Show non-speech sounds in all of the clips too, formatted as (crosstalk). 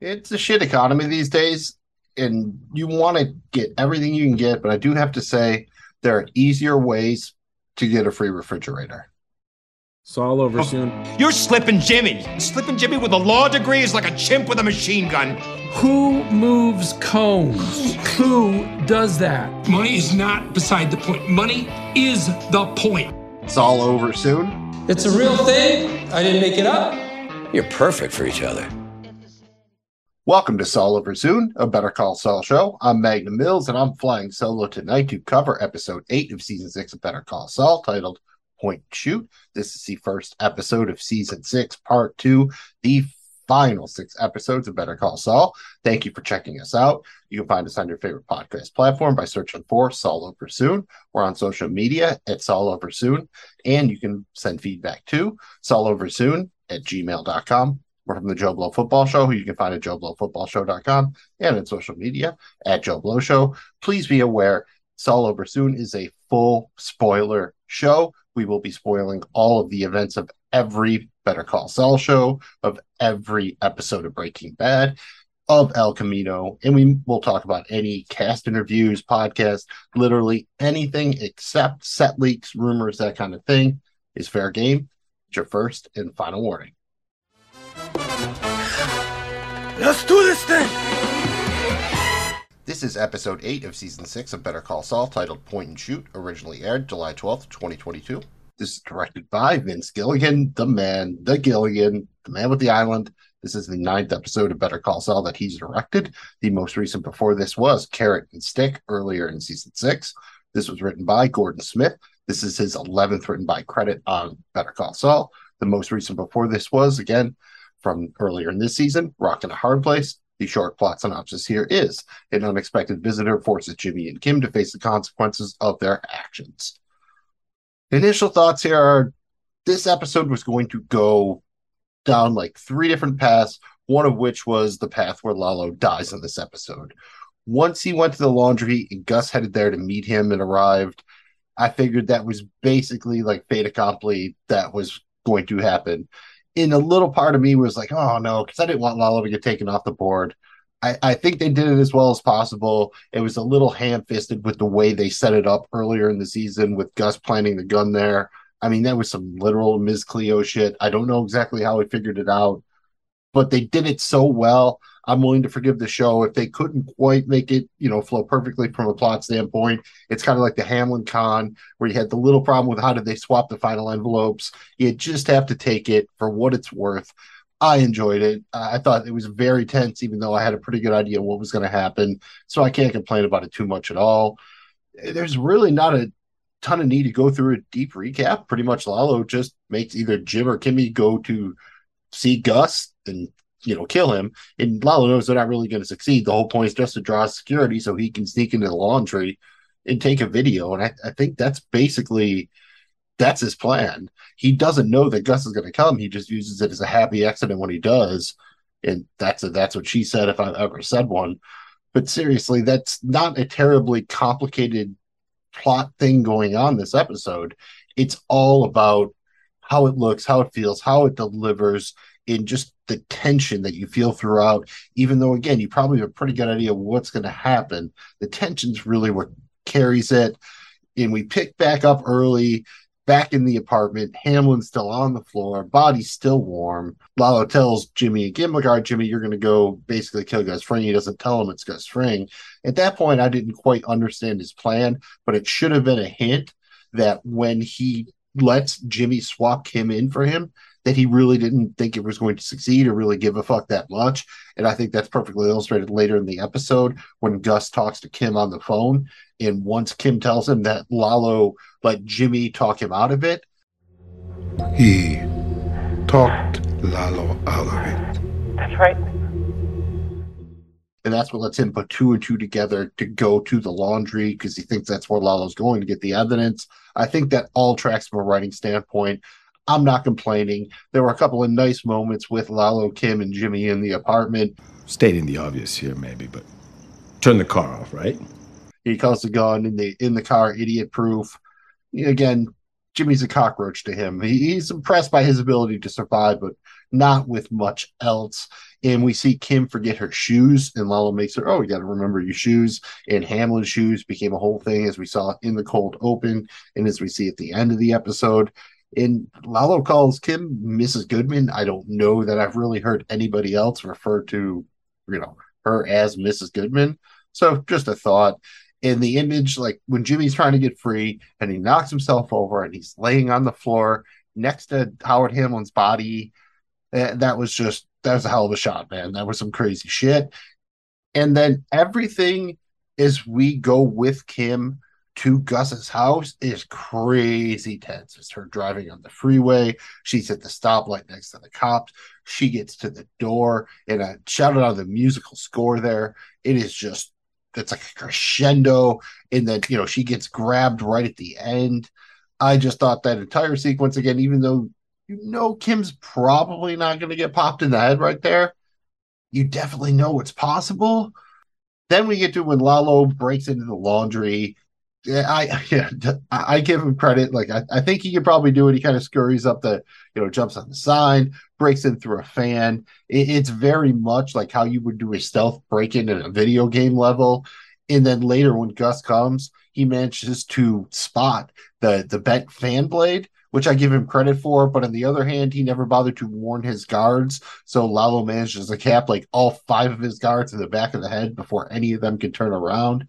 It's a shit economy these days, and you want to get everything you can get, but I do have to say there are easier ways to get a free refrigerator. It's all over oh, soon. You're slipping Jimmy. Slipping Jimmy with a law degree is like a chimp with a machine gun. Who moves cones? Who does that? Money is not beside the point. Money is the point. It's all over soon. It's a real thing. I didn't make it up. You're perfect for each other. Welcome to Saul Over Soon, a Better Call Saul show. I'm Magnum Mills, and I'm flying solo tonight to cover episode 8 of season 6 of Better Call Saul, titled Point Shoot. This is the first episode of season 6, part 2, the final six episodes of Better Call Saul. Thank you for checking us out. You can find us on your favorite podcast platform by searching for Saul Over Soon. We're on social media at Saul Over Soon, and you can send feedback to Saul Over Soon at gmail.com. We're from the Joe Blow Football Show, you can find at joeblowfootballshow.com and in social media at Joe Blow Show. Please be aware, Saul Over Soon is a full spoiler show. We will be spoiling all of the events of every Better Call Saul show, of every episode of Breaking Bad, of El Camino, and we will talk about any cast interviews, podcasts, literally anything except set leaks, rumors, that kind of thing is fair game. It's your first and final warning. Let's do this thing! This is episode 8 of season 6 of Better Call Saul, titled Point and Shoot, originally aired July 12th, 2022. This is directed by Vince Gilligan, the man, the Gilligan, the man with the island. This is the ninth episode of Better Call Saul that he's directed. The most recent before this was Carrot and Stick earlier in season 6. This was written by Gordon Smith. This is his 11th written by credit on Better Call Saul. The most recent before this was, again, from earlier in this season, Rock in a Hard Place. The short plot synopsis here is an unexpected visitor forces Jimmy and Kim to face the consequences of their actions. Initial thoughts here are this episode was going to go down like three different paths, one of which was the path where Lalo dies in this episode. Once he went to the laundry and Gus headed there to meet him and arrived, I figured that was basically like fait accompli that was going to happen in a little part of me was like, oh no, because I didn't want Lalo to get taken off the board. I, I think they did it as well as possible. It was a little ham fisted with the way they set it up earlier in the season with Gus planting the gun there. I mean, that was some literal Ms. Cleo shit. I don't know exactly how he figured it out, but they did it so well. I'm willing to forgive the show if they couldn't quite make it, you know, flow perfectly from a plot standpoint. It's kind of like the Hamlin con where you had the little problem with how did they swap the final envelopes. You just have to take it for what it's worth. I enjoyed it. I thought it was very tense, even though I had a pretty good idea what was going to happen. So I can't complain about it too much at all. There's really not a ton of need to go through a deep recap. Pretty much Lalo just makes either Jim or Kimmy go to see Gus and you know, kill him. And Lalo knows they're not really going to succeed. The whole point is just to draw security so he can sneak into the laundry and take a video. And I, I think that's basically that's his plan. He doesn't know that Gus is going to come. He just uses it as a happy accident when he does. And that's a, that's what she said if I've ever said one. But seriously, that's not a terribly complicated plot thing going on this episode. It's all about how it looks, how it feels, how it delivers, in just the tension that you feel throughout, even though again you probably have a pretty good idea what's going to happen. The tension's really what carries it. And we pick back up early, back in the apartment. Hamlin's still on the floor, body's still warm. Lalo tells Jimmy and right, Jimmy, you're going to go basically kill Gus Fring. He doesn't tell him it's Gus Fring. At that point, I didn't quite understand his plan, but it should have been a hint that when he lets Jimmy swap him in for him, that he really didn't think it was going to succeed or really give a fuck that much. And I think that's perfectly illustrated later in the episode when Gus talks to Kim on the phone. And once Kim tells him that Lalo let Jimmy talk him out of it, he talked Lalo out of it. That's right. And that's what lets him put two and two together to go to the laundry because he thinks that's where Lalo's going to get the evidence. I think that all tracks from a writing standpoint. I'm not complaining. There were a couple of nice moments with Lalo, Kim, and Jimmy in the apartment. Stating the obvious here, maybe, but turn the car off, right? He calls the gun in the in the car idiot proof. Again, Jimmy's a cockroach to him. He, he's impressed by his ability to survive, but not with much else. And we see Kim forget her shoes, and Lalo makes her, oh, you got to remember your shoes. And Hamlin's shoes became a whole thing, as we saw in the cold open, and as we see at the end of the episode. And Lalo calls Kim Mrs. Goodman. I don't know that I've really heard anybody else refer to, you know, her as Mrs. Goodman. So just a thought. In the image, like when Jimmy's trying to get free and he knocks himself over and he's laying on the floor next to Howard Hamlin's body, that, that was just that was a hell of a shot, man. That was some crazy shit. And then everything as we go with Kim to Gus's house is crazy tense. It's her driving on the freeway. She's at the stoplight next to the cops. She gets to the door and I shouted out the musical score there. It is just it's like a crescendo, and then you know she gets grabbed right at the end. I just thought that entire sequence again, even though you know Kim's probably not going to get popped in the head right there, you definitely know it's possible. Then we get to when Lalo breaks into the laundry. I (laughs) yeah, I give him credit. Like I, I think he could probably do it. He kind of scurries up the, you know, jumps on the sign, breaks in through a fan. It, it's very much like how you would do a stealth break in at a video game level. And then later, when Gus comes, he manages to spot the the bent fan blade, which I give him credit for. But on the other hand, he never bothered to warn his guards. So Lalo manages to cap like all five of his guards in the back of the head before any of them can turn around.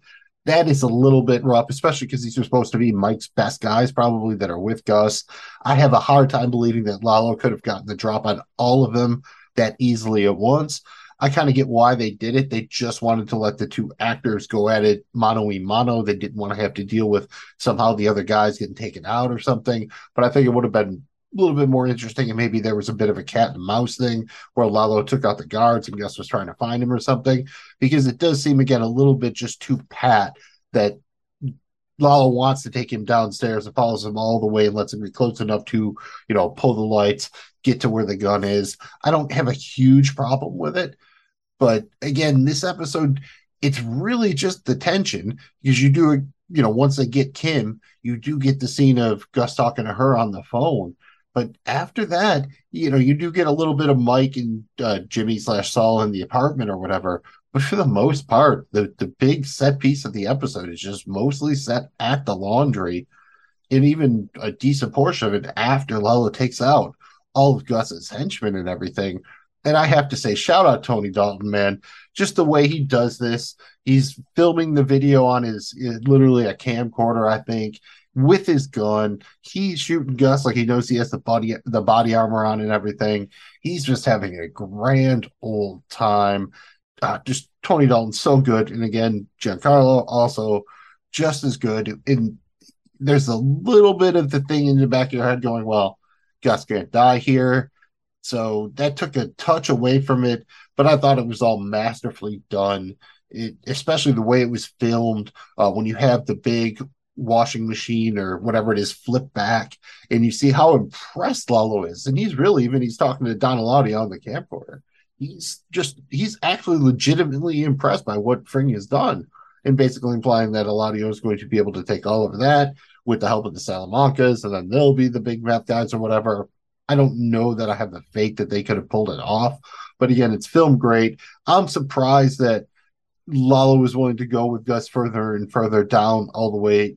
That is a little bit rough, especially because these are supposed to be Mike's best guys, probably that are with Gus. I have a hard time believing that Lalo could have gotten the drop on all of them that easily at once. I kind of get why they did it. They just wanted to let the two actors go at it mano y mano. They didn't want to have to deal with somehow the other guys getting taken out or something. But I think it would have been little bit more interesting, and maybe there was a bit of a cat and mouse thing where Lalo took out the guards and Gus was trying to find him or something. Because it does seem again a little bit just too pat that Lalo wants to take him downstairs and follows him all the way and lets him be close enough to, you know, pull the lights, get to where the gun is. I don't have a huge problem with it. But again, this episode, it's really just the tension because you do, you know, once they get Kim, you do get the scene of Gus talking to her on the phone. But after that, you know, you do get a little bit of Mike and uh, Jimmy slash Saul in the apartment or whatever. But for the most part, the, the big set piece of the episode is just mostly set at the laundry and even a decent portion of it after Lalo takes out all of Gus's henchmen and everything and I have to say, shout out Tony Dalton, man. Just the way he does this. He's filming the video on his literally a camcorder, I think, with his gun. He's shooting Gus like he knows he has the body the body armor on and everything. He's just having a grand old time. Uh, just Tony Dalton, so good. And again, Giancarlo also just as good. And there's a little bit of the thing in the back of your head going, well, Gus can't die here so that took a touch away from it, but I thought it was all masterfully done. It, especially the way it was filmed uh, when you have the big washing machine or whatever it is flip back and you see how impressed Lalo is. And he's really even he's talking to Don on the camcorder. He's just he's actually legitimately impressed by what Fring has done. And basically implying that Eladio is going to be able to take all of that with the help of the Salamancas, and then they'll be the big meth guys or whatever. I don't know that I have the faith that they could have pulled it off. But again, it's filmed great. I'm surprised that Lalo was willing to go with Gus further and further down all the way,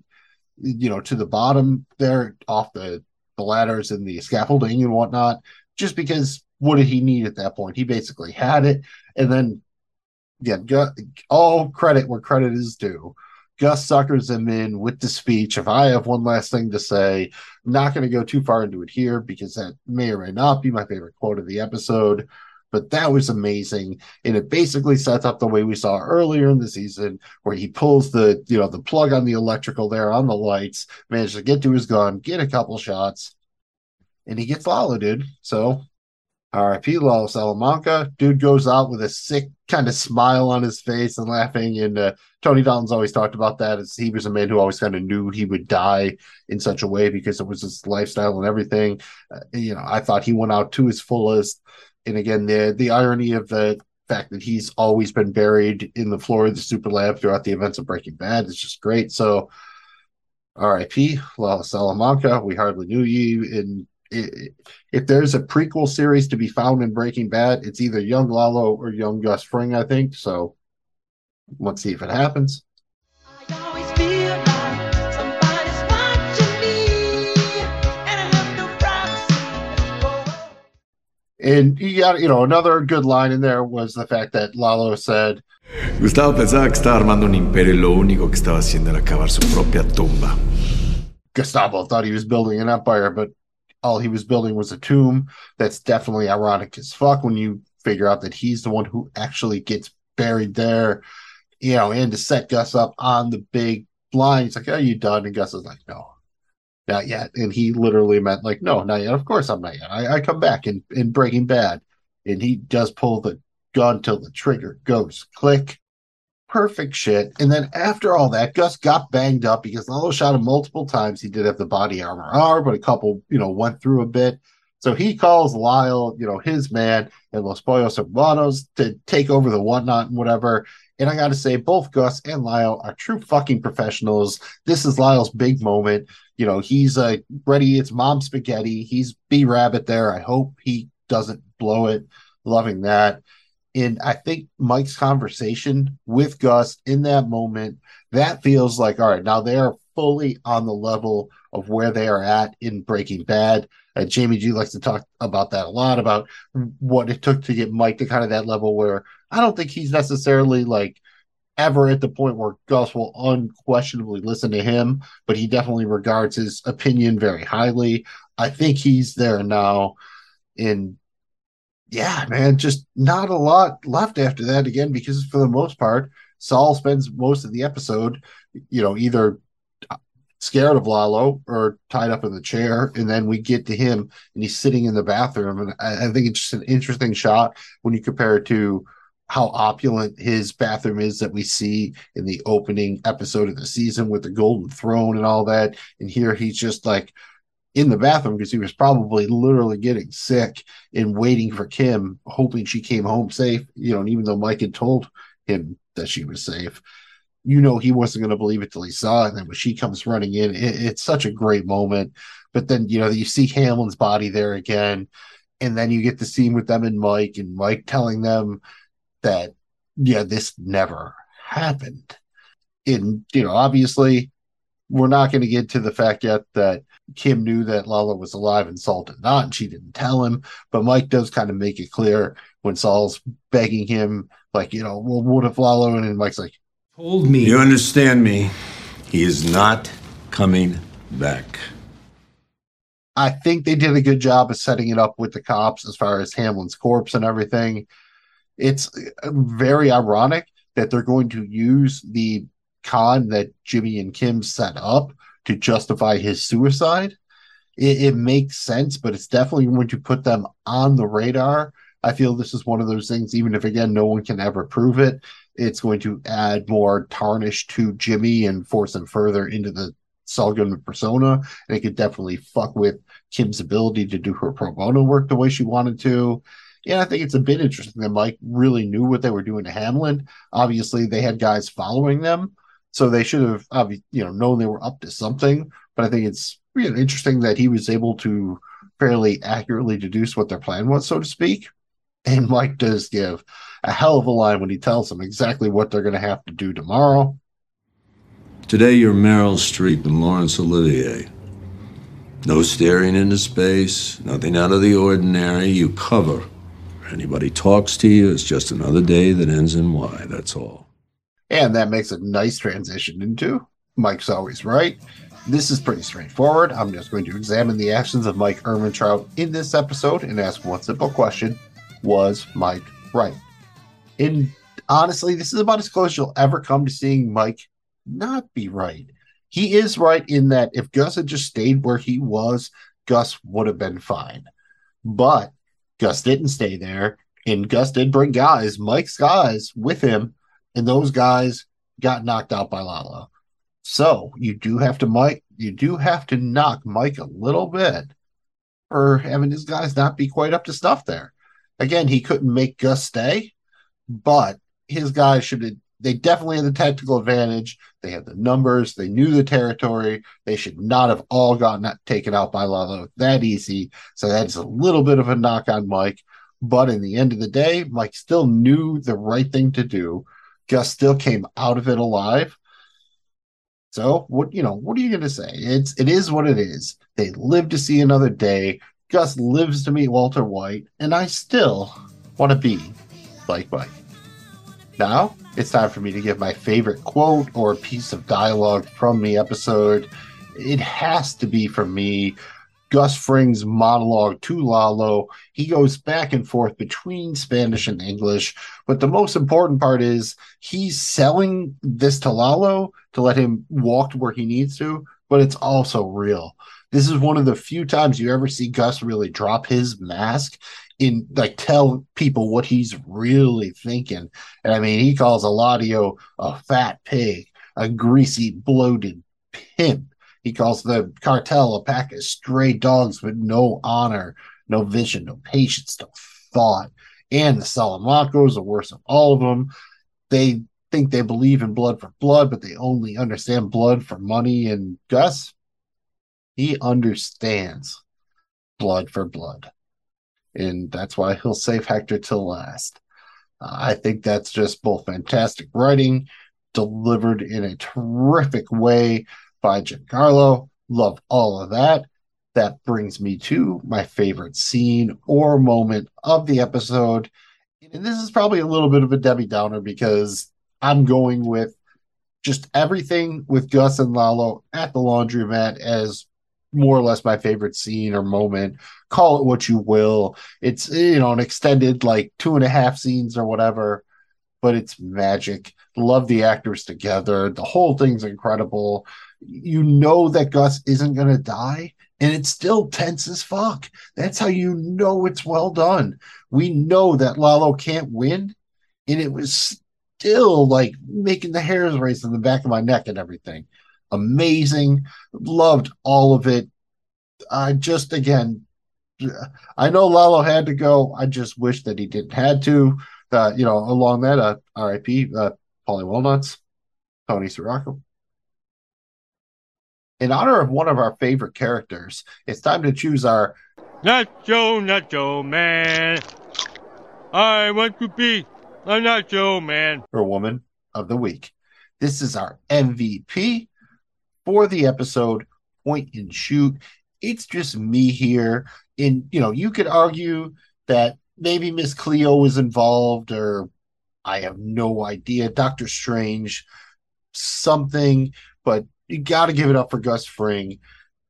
you know, to the bottom there off the, the ladders and the scaffolding and whatnot, just because what did he need at that point? He basically had it. And then, yeah, all credit where credit is due. Gus suckers him in with the speech. If I have one last thing to say, I'm not going to go too far into it here because that may or may not be my favorite quote of the episode. But that was amazing, and it basically sets up the way we saw earlier in the season, where he pulls the you know the plug on the electrical there on the lights, manages to get to his gun, get a couple shots, and he gets dude. So RIP Lalo Salamanca. Dude goes out with a sick kind of smile on his face and laughing. And uh, Tony Dalton's always talked about that as he was a man who always kind of knew he would die in such a way because it was his lifestyle and everything. Uh, you know, I thought he went out to his fullest. And again, the the irony of the fact that he's always been buried in the floor of the super lab throughout the events of Breaking Bad is just great. So R.I.P. Lalo Salamanca. We hardly knew you. And if there's a prequel series to be found in Breaking Bad, it's either Young Lalo or Young Gus Fring, I think. So let's see if it happens. And you got, you know, another good line in there was the fact that Lalo said, Gustavo pensaba que estaba armando un imperio y lo único que estaba haciendo era cavar su propia tumba. Gustavo thought he was building an empire, but all he was building was a tomb. That's definitely ironic as fuck when you figure out that he's the one who actually gets buried there, you know, and to set Gus up on the big line. He's like, Are you done? And Gus is like, No, not yet. And he literally meant like, no, not yet. Of course I'm not yet. I, I come back in, in Breaking Bad. And he does pull the gun till the trigger goes click. Perfect shit. And then after all that, Gus got banged up because Lalo shot him multiple times. He did have the body armor R, but a couple, you know, went through a bit. So he calls Lyle, you know, his man and Los Pollos Hermanos to take over the whatnot and whatever. And I got to say, both Gus and Lyle are true fucking professionals. This is Lyle's big moment. You know, he's uh, ready. It's mom spaghetti. He's B Rabbit there. I hope he doesn't blow it. Loving that. And I think Mike's conversation with Gus in that moment, that feels like, all right, now they're fully on the level of where they are at in Breaking Bad. Uh, Jamie G likes to talk about that a lot about what it took to get Mike to kind of that level where I don't think he's necessarily like ever at the point where Gus will unquestionably listen to him, but he definitely regards his opinion very highly. I think he's there now. In yeah, man, just not a lot left after that again, because for the most part, Saul spends most of the episode, you know, either uh, scared of Lalo or tied up in the chair. And then we get to him and he's sitting in the bathroom. And I, I think it's just an interesting shot when you compare it to how opulent his bathroom is that we see in the opening episode of the season with the golden throne and all that. And here he's just like in the bathroom because he was probably literally getting sick and waiting for Kim, hoping she came home safe. You know, and even though Mike had told him that she was safe, you know he wasn't going to believe it till he saw it. And then when she comes running in, it, it's such a great moment. But then you know you see Hamlin's body there again, and then you get the scene with them and Mike, and Mike telling them that yeah, this never happened. And you know, obviously, we're not going to get to the fact yet that Kim knew that Lalo was alive and Saul did not, and she didn't tell him. But Mike does kind of make it clear when Saul's begging him, like, you know, well, what if Lalo? And Mike's like, told me. You understand me. He is not coming back. I think they did a good job of setting it up with the cops as far as Hamlin's corpse and everything. It's uh, very ironic that they're going to use the con that Jimmy and Kim set up to justify his suicide. It, it, makes sense, but it's definitely going to put them on the radar. I feel this is one of those things, even if again no one can ever prove it, it's going to add more tarnish to Jimmy and force him further into the Saul persona. And it could definitely fuck with Kim's ability to do her pro bono work the way she wanted to. Yeah, I think it's a bit interesting that Mike really knew what they were doing to Hamlin. Obviously, they had guys following them, so they should have, you know, known they were up to something. But I think it's you know, interesting that he was able to fairly accurately deduce what their plan was, so to speak. And Mike does give a hell of a line when he tells them exactly what they're going to have to do tomorrow. Today, you're Meryl Streep and Laurence Olivier. No staring into space, nothing out of the ordinary. You cover. Anybody talks to you, it's just another day that ends in Y. That's all. And that makes a nice transition into Mike's always right. This is pretty straightforward. I'm just going to examine the actions of Mike Ehrmantraut in this episode and ask one simple question Was Mike right? And honestly, this is about as close you'll ever come to seeing Mike not be right. He is right in that if Gus had just stayed where he was, Gus would have been fine. But Gus didn't stay there, and Gus did bring guys, Mike's guys, with him and those guys got knocked out by Lalo. So you do have to Mike, you do have to knock Mike a little bit for having his guys not be quite up to stuff there. Again, he couldn't make Gus stay, but his guys should have they definitely had the tactical advantage. They had the numbers. They knew the territory. They should not have all gotten taken out by Lalo that easy. So that's a little bit of a knock on Mike. But in the end of the day, Mike still knew the right thing to do. Gus still came out of it alive. So what you know, what are you gonna say? It's it is what it is. They live to see another day. Gus lives to meet Walter White, and I still want to be like Mike. Now it's time for me to give my favorite quote or piece of dialogue from the episode. It has to be from me Gus Fring's monologue to Lalo. He goes back and forth between Spanish and English, but the most important part is he's selling this to Lalo to let him walk to where he needs to, but it's also real. This is one of the few times you ever see Gus really drop his mask in like tell people what he's really thinking. And I mean, he calls Eladio a fat pig, a greasy, bloated pimp he calls the cartel a pack of stray dogs with no honor, no vision, no patience, no thought. And the Salamancas, the worst of all of them, they think they believe in blood for blood, but they only understand blood for money. And Gus, he understands blood for blood. And that's why he'll save Hector till last. Uh, I think that's just both fantastic writing, delivered in a terrific way by Giancarlo. Love all of that. That brings me to my favorite scene or moment of the episode. And this is probably a little bit of a Debbie Downer because I'm going with just everything with Gus and Lalo at the laundromat as more or less my favorite scene or moment. Call it what you will. It's you know an extended like two and a half scenes or whatever, but it's magic. Love the actors together. The whole thing's incredible you know that Gus isn't to die, and it's still tense as fuck. That's how you know it's well done. We know that Lalo can't win, and it was still like making the hairs race in the back of my neck and everything. Amazing. Loved all of it. I just, again, I know Lalo had to go. I just wish that he didn't had to. Uh, you know, along that, uh, RIP, uh, Paulie Walnuts, Tony Sirico in honor of one of our favorite characters, it's time to choose our Nacho Nacho Man. I want to be a Nacho Man. Or woman of the week. This is our MVP for the episode Point and Shoot. It's just me here. And, you know, you could argue that maybe Miss Cleo was involved, or I have no idea. Doctor Strange, something, but you got to give it up for Gus Fring.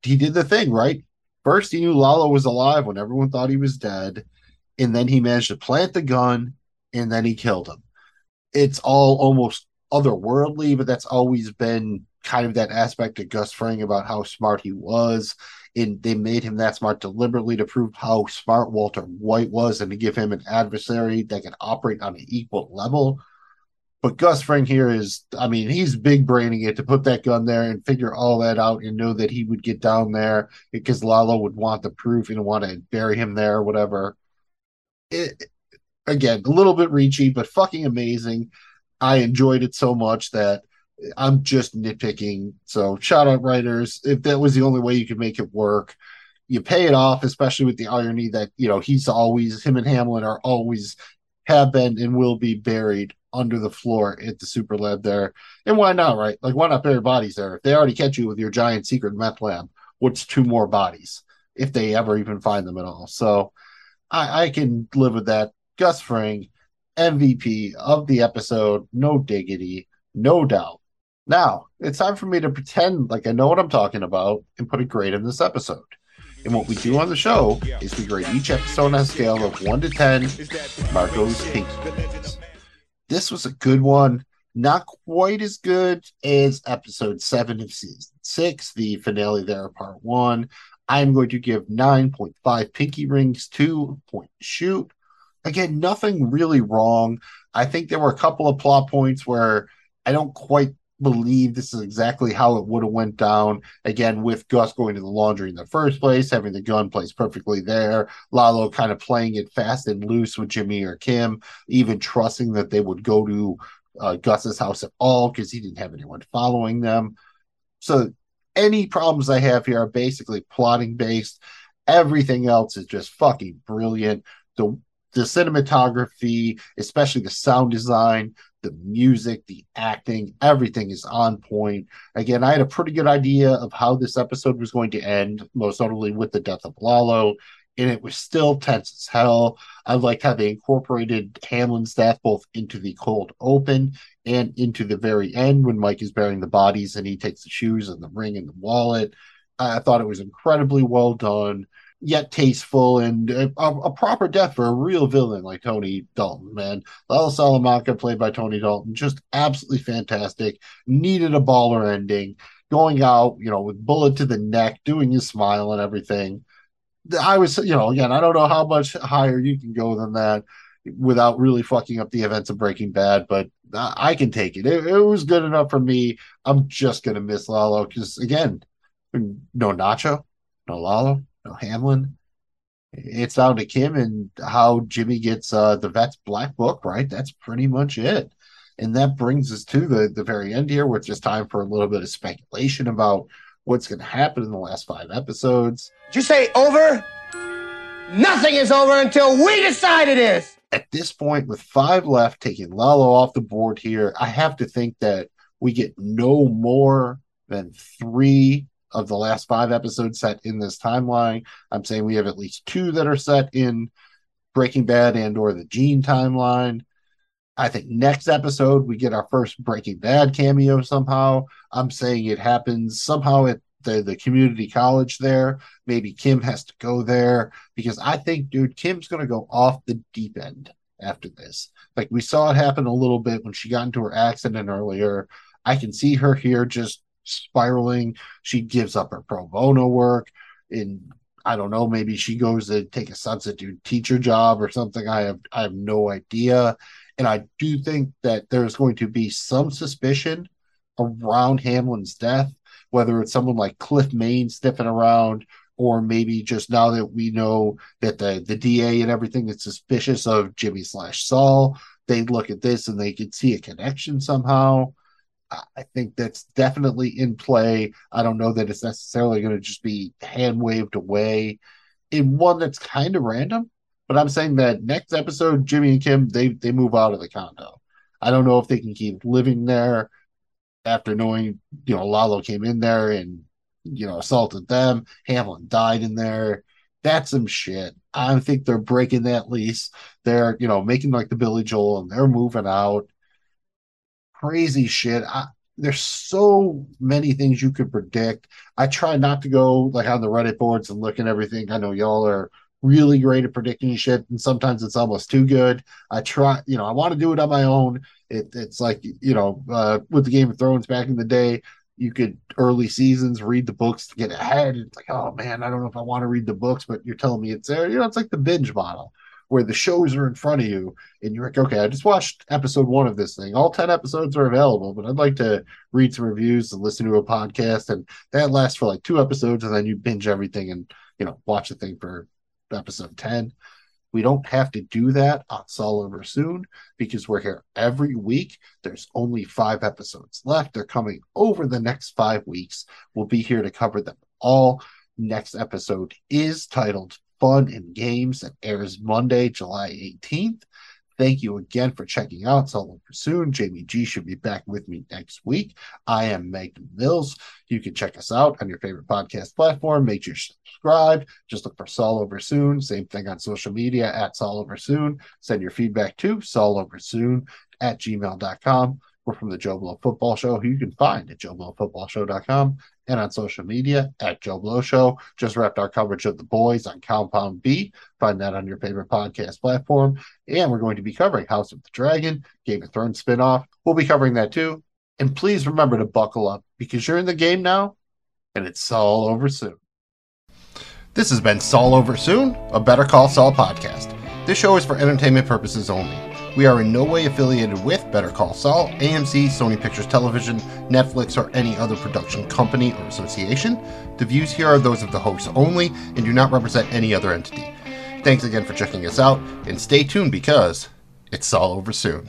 He did the thing, right? First, he knew Lalo was alive when everyone thought he was dead. And then he managed to plant the gun and then he killed him. It's all almost otherworldly, but that's always been kind of that aspect of Gus Fring about how smart he was. And they made him that smart deliberately to prove how smart Walter White was and to give him an adversary that can operate on an equal level. But Gus Fring here is, I mean, he's big braining it to put that gun there and figure all that out and know that he would get down there because Lalo would want the proof and want to bury him there or whatever. It, again, a little bit reachy, but fucking amazing. I enjoyed it so much that I'm just nitpicking. So shout out writers. If that was the only way you could make it work, you pay it off, especially with the irony that, you know, he's always, him and Hamlin are always have been and will be buried under the floor at the super lab there. And why not, right? Like, why not bury bodies there? If they already catch you with your giant secret meth lab, what's two more bodies if they ever even find them at all? So I, I can live with that. Gus Fring, MVP of the episode, no diggity, no doubt. Now it's time for me to pretend like I know what I'm talking about and put a grade in this episode. And what we do on the show is we grade each episode on a scale of 1 to 10 Marco's Pinky. this was a good one. Not quite as good as episode seven of season six, the finale there, part one. I'm going to give 9.5 pinky rings to point shoot. Again, nothing really wrong. I think there were a couple of plot points where I don't quite believe this is exactly how it would have went down. Again, with Gus going to the laundry in the first place, having the gun placed perfectly there, Lalo kind of playing it fast and loose with Jimmy or Kim, even trusting that they would go to uh, Gus's house at all because he didn't have anyone following them. So any problems I have here are basically plotting based. Everything else is just fucking brilliant. The the cinematography, especially the sound design, the music, the acting, everything is on point. Again, I had a pretty good idea of how this episode was going to end, most notably with the death of Lalo, and it was still tense as hell. I liked how they incorporated Hamlin's death both into the cold open and into the very end when Mike is burying the bodies and he takes the shoes and the ring and the wallet. I thought it was incredibly well done yet tasteful and a, a, proper death for a real villain like Tony Dalton, man. Lalo Salamanca, played by Tony Dalton, just absolutely fantastic. Needed a baller ending. Going out, you know, with bullet to the neck, doing his smile and everything. I was, you know, again, I don't know how much higher you can go than that without really fucking up the events of Breaking Bad, but I can take it. It, it was good enough for me. I'm just gonna miss Lalo because again, no Nacho, no Lalo, Hamlin. It's down to Kim and how Jimmy gets uh, the vet's black book, right? That's pretty much it. And that brings us to the, the very end here, where it's just time for a little bit of speculation about what's going to happen in the last five episodes. Did you say over? Nothing is over until we decide it is. At this point, with five left, taking Lalo off the board here, I have to think that we get no more than three of the last five episodes set in this timeline. I'm saying we have at least two that are set in Breaking Bad and or the Gene timeline. I think next episode we get our first Breaking Bad cameo somehow. I'm saying it happens somehow at the, the community college there. Maybe Kim has to go there because I think, dude, Kim's going to go off the deep end after this. Like we saw it happen a little bit when she got into her accident earlier. I can see her here just spiraling. She gives up her pro bono work. And I don't know, maybe she goes to take a substitute teacher job or something. I have I have no idea. And I do think that there's going to be some suspicion around Hamlin's death, whether it's someone like Cliff Main sniffing around, or maybe just now that we know that the, the DA and everything is suspicious of Jimmy slash Saul, they look at this and they could see a connection somehow. I think that's definitely in play. I don't know that it's necessarily going to just be hand waved away in one that's kind of random. But I'm saying that next episode, Jimmy and Kim they they move out of the condo. I don't know if they can keep living there after knowing you know Lalo came in there and you know assaulted them. Hamlin died in there. That's some shit. I think they're breaking that lease. They're you know making like the Billy Joel and they're moving out crazy shit. I, there's so many things you could predict. I try not to go like on the Reddit boards and look at everything. I know y'all are really great at predicting shit, and sometimes it's almost too good. I try, you know, I want to do it on my own. It, it's like you know, uh, with the Game of Thrones back in the day, you could early seasons read the books to get ahead. It's like, oh man, I don't know if I want to read the books, but you're telling me it's there. You know, it's like the binge model where the shows are in front of you and you're like, okay, I just watched episode one of this thing. All 10 episodes are available, but I'd like to read some reviews and listen to a podcast. And that lasts for like two episodes and then you binge everything and, you know, watch the thing for episode 10. We don't have to do that on Saul Over Soon because we're here every week. There's only five episodes left. They're coming over the next five weeks. We'll be here to cover them all. Next episode is titled fun and games that airs Monday, July 18th. Thank you again for checking out Over Soon. Jamie G should be back with me next week. I am Magnum Mills. You can check us out on your favorite podcast platform. Make sure you subscribe. Just look for Saul Soon. Same thing on social media at Saul Soon. Send your feedback to Saul Over Soon at gmail.com. We're from the Joe Blow Football Show, who you can find at joeblowfootballshow.com and on social media at Joe Blow Show. Just wrapped our coverage of the boys on Compound B. Find that on your favorite podcast platform. And we're going to be covering House of the Dragon, Game of Thrones spinoff. We'll be covering that too. And please remember to buckle up because you're in the game now and it's all over soon. This has been Saul Over Soon, a Better Call Saul podcast. This show is for entertainment purposes only. We are in no way affiliated with Better Call Saul, AMC, Sony Pictures Television, Netflix, or any other production company or association. The views here are those of the hosts only and do not represent any other entity. Thanks again for checking us out, and stay tuned because it's all over soon.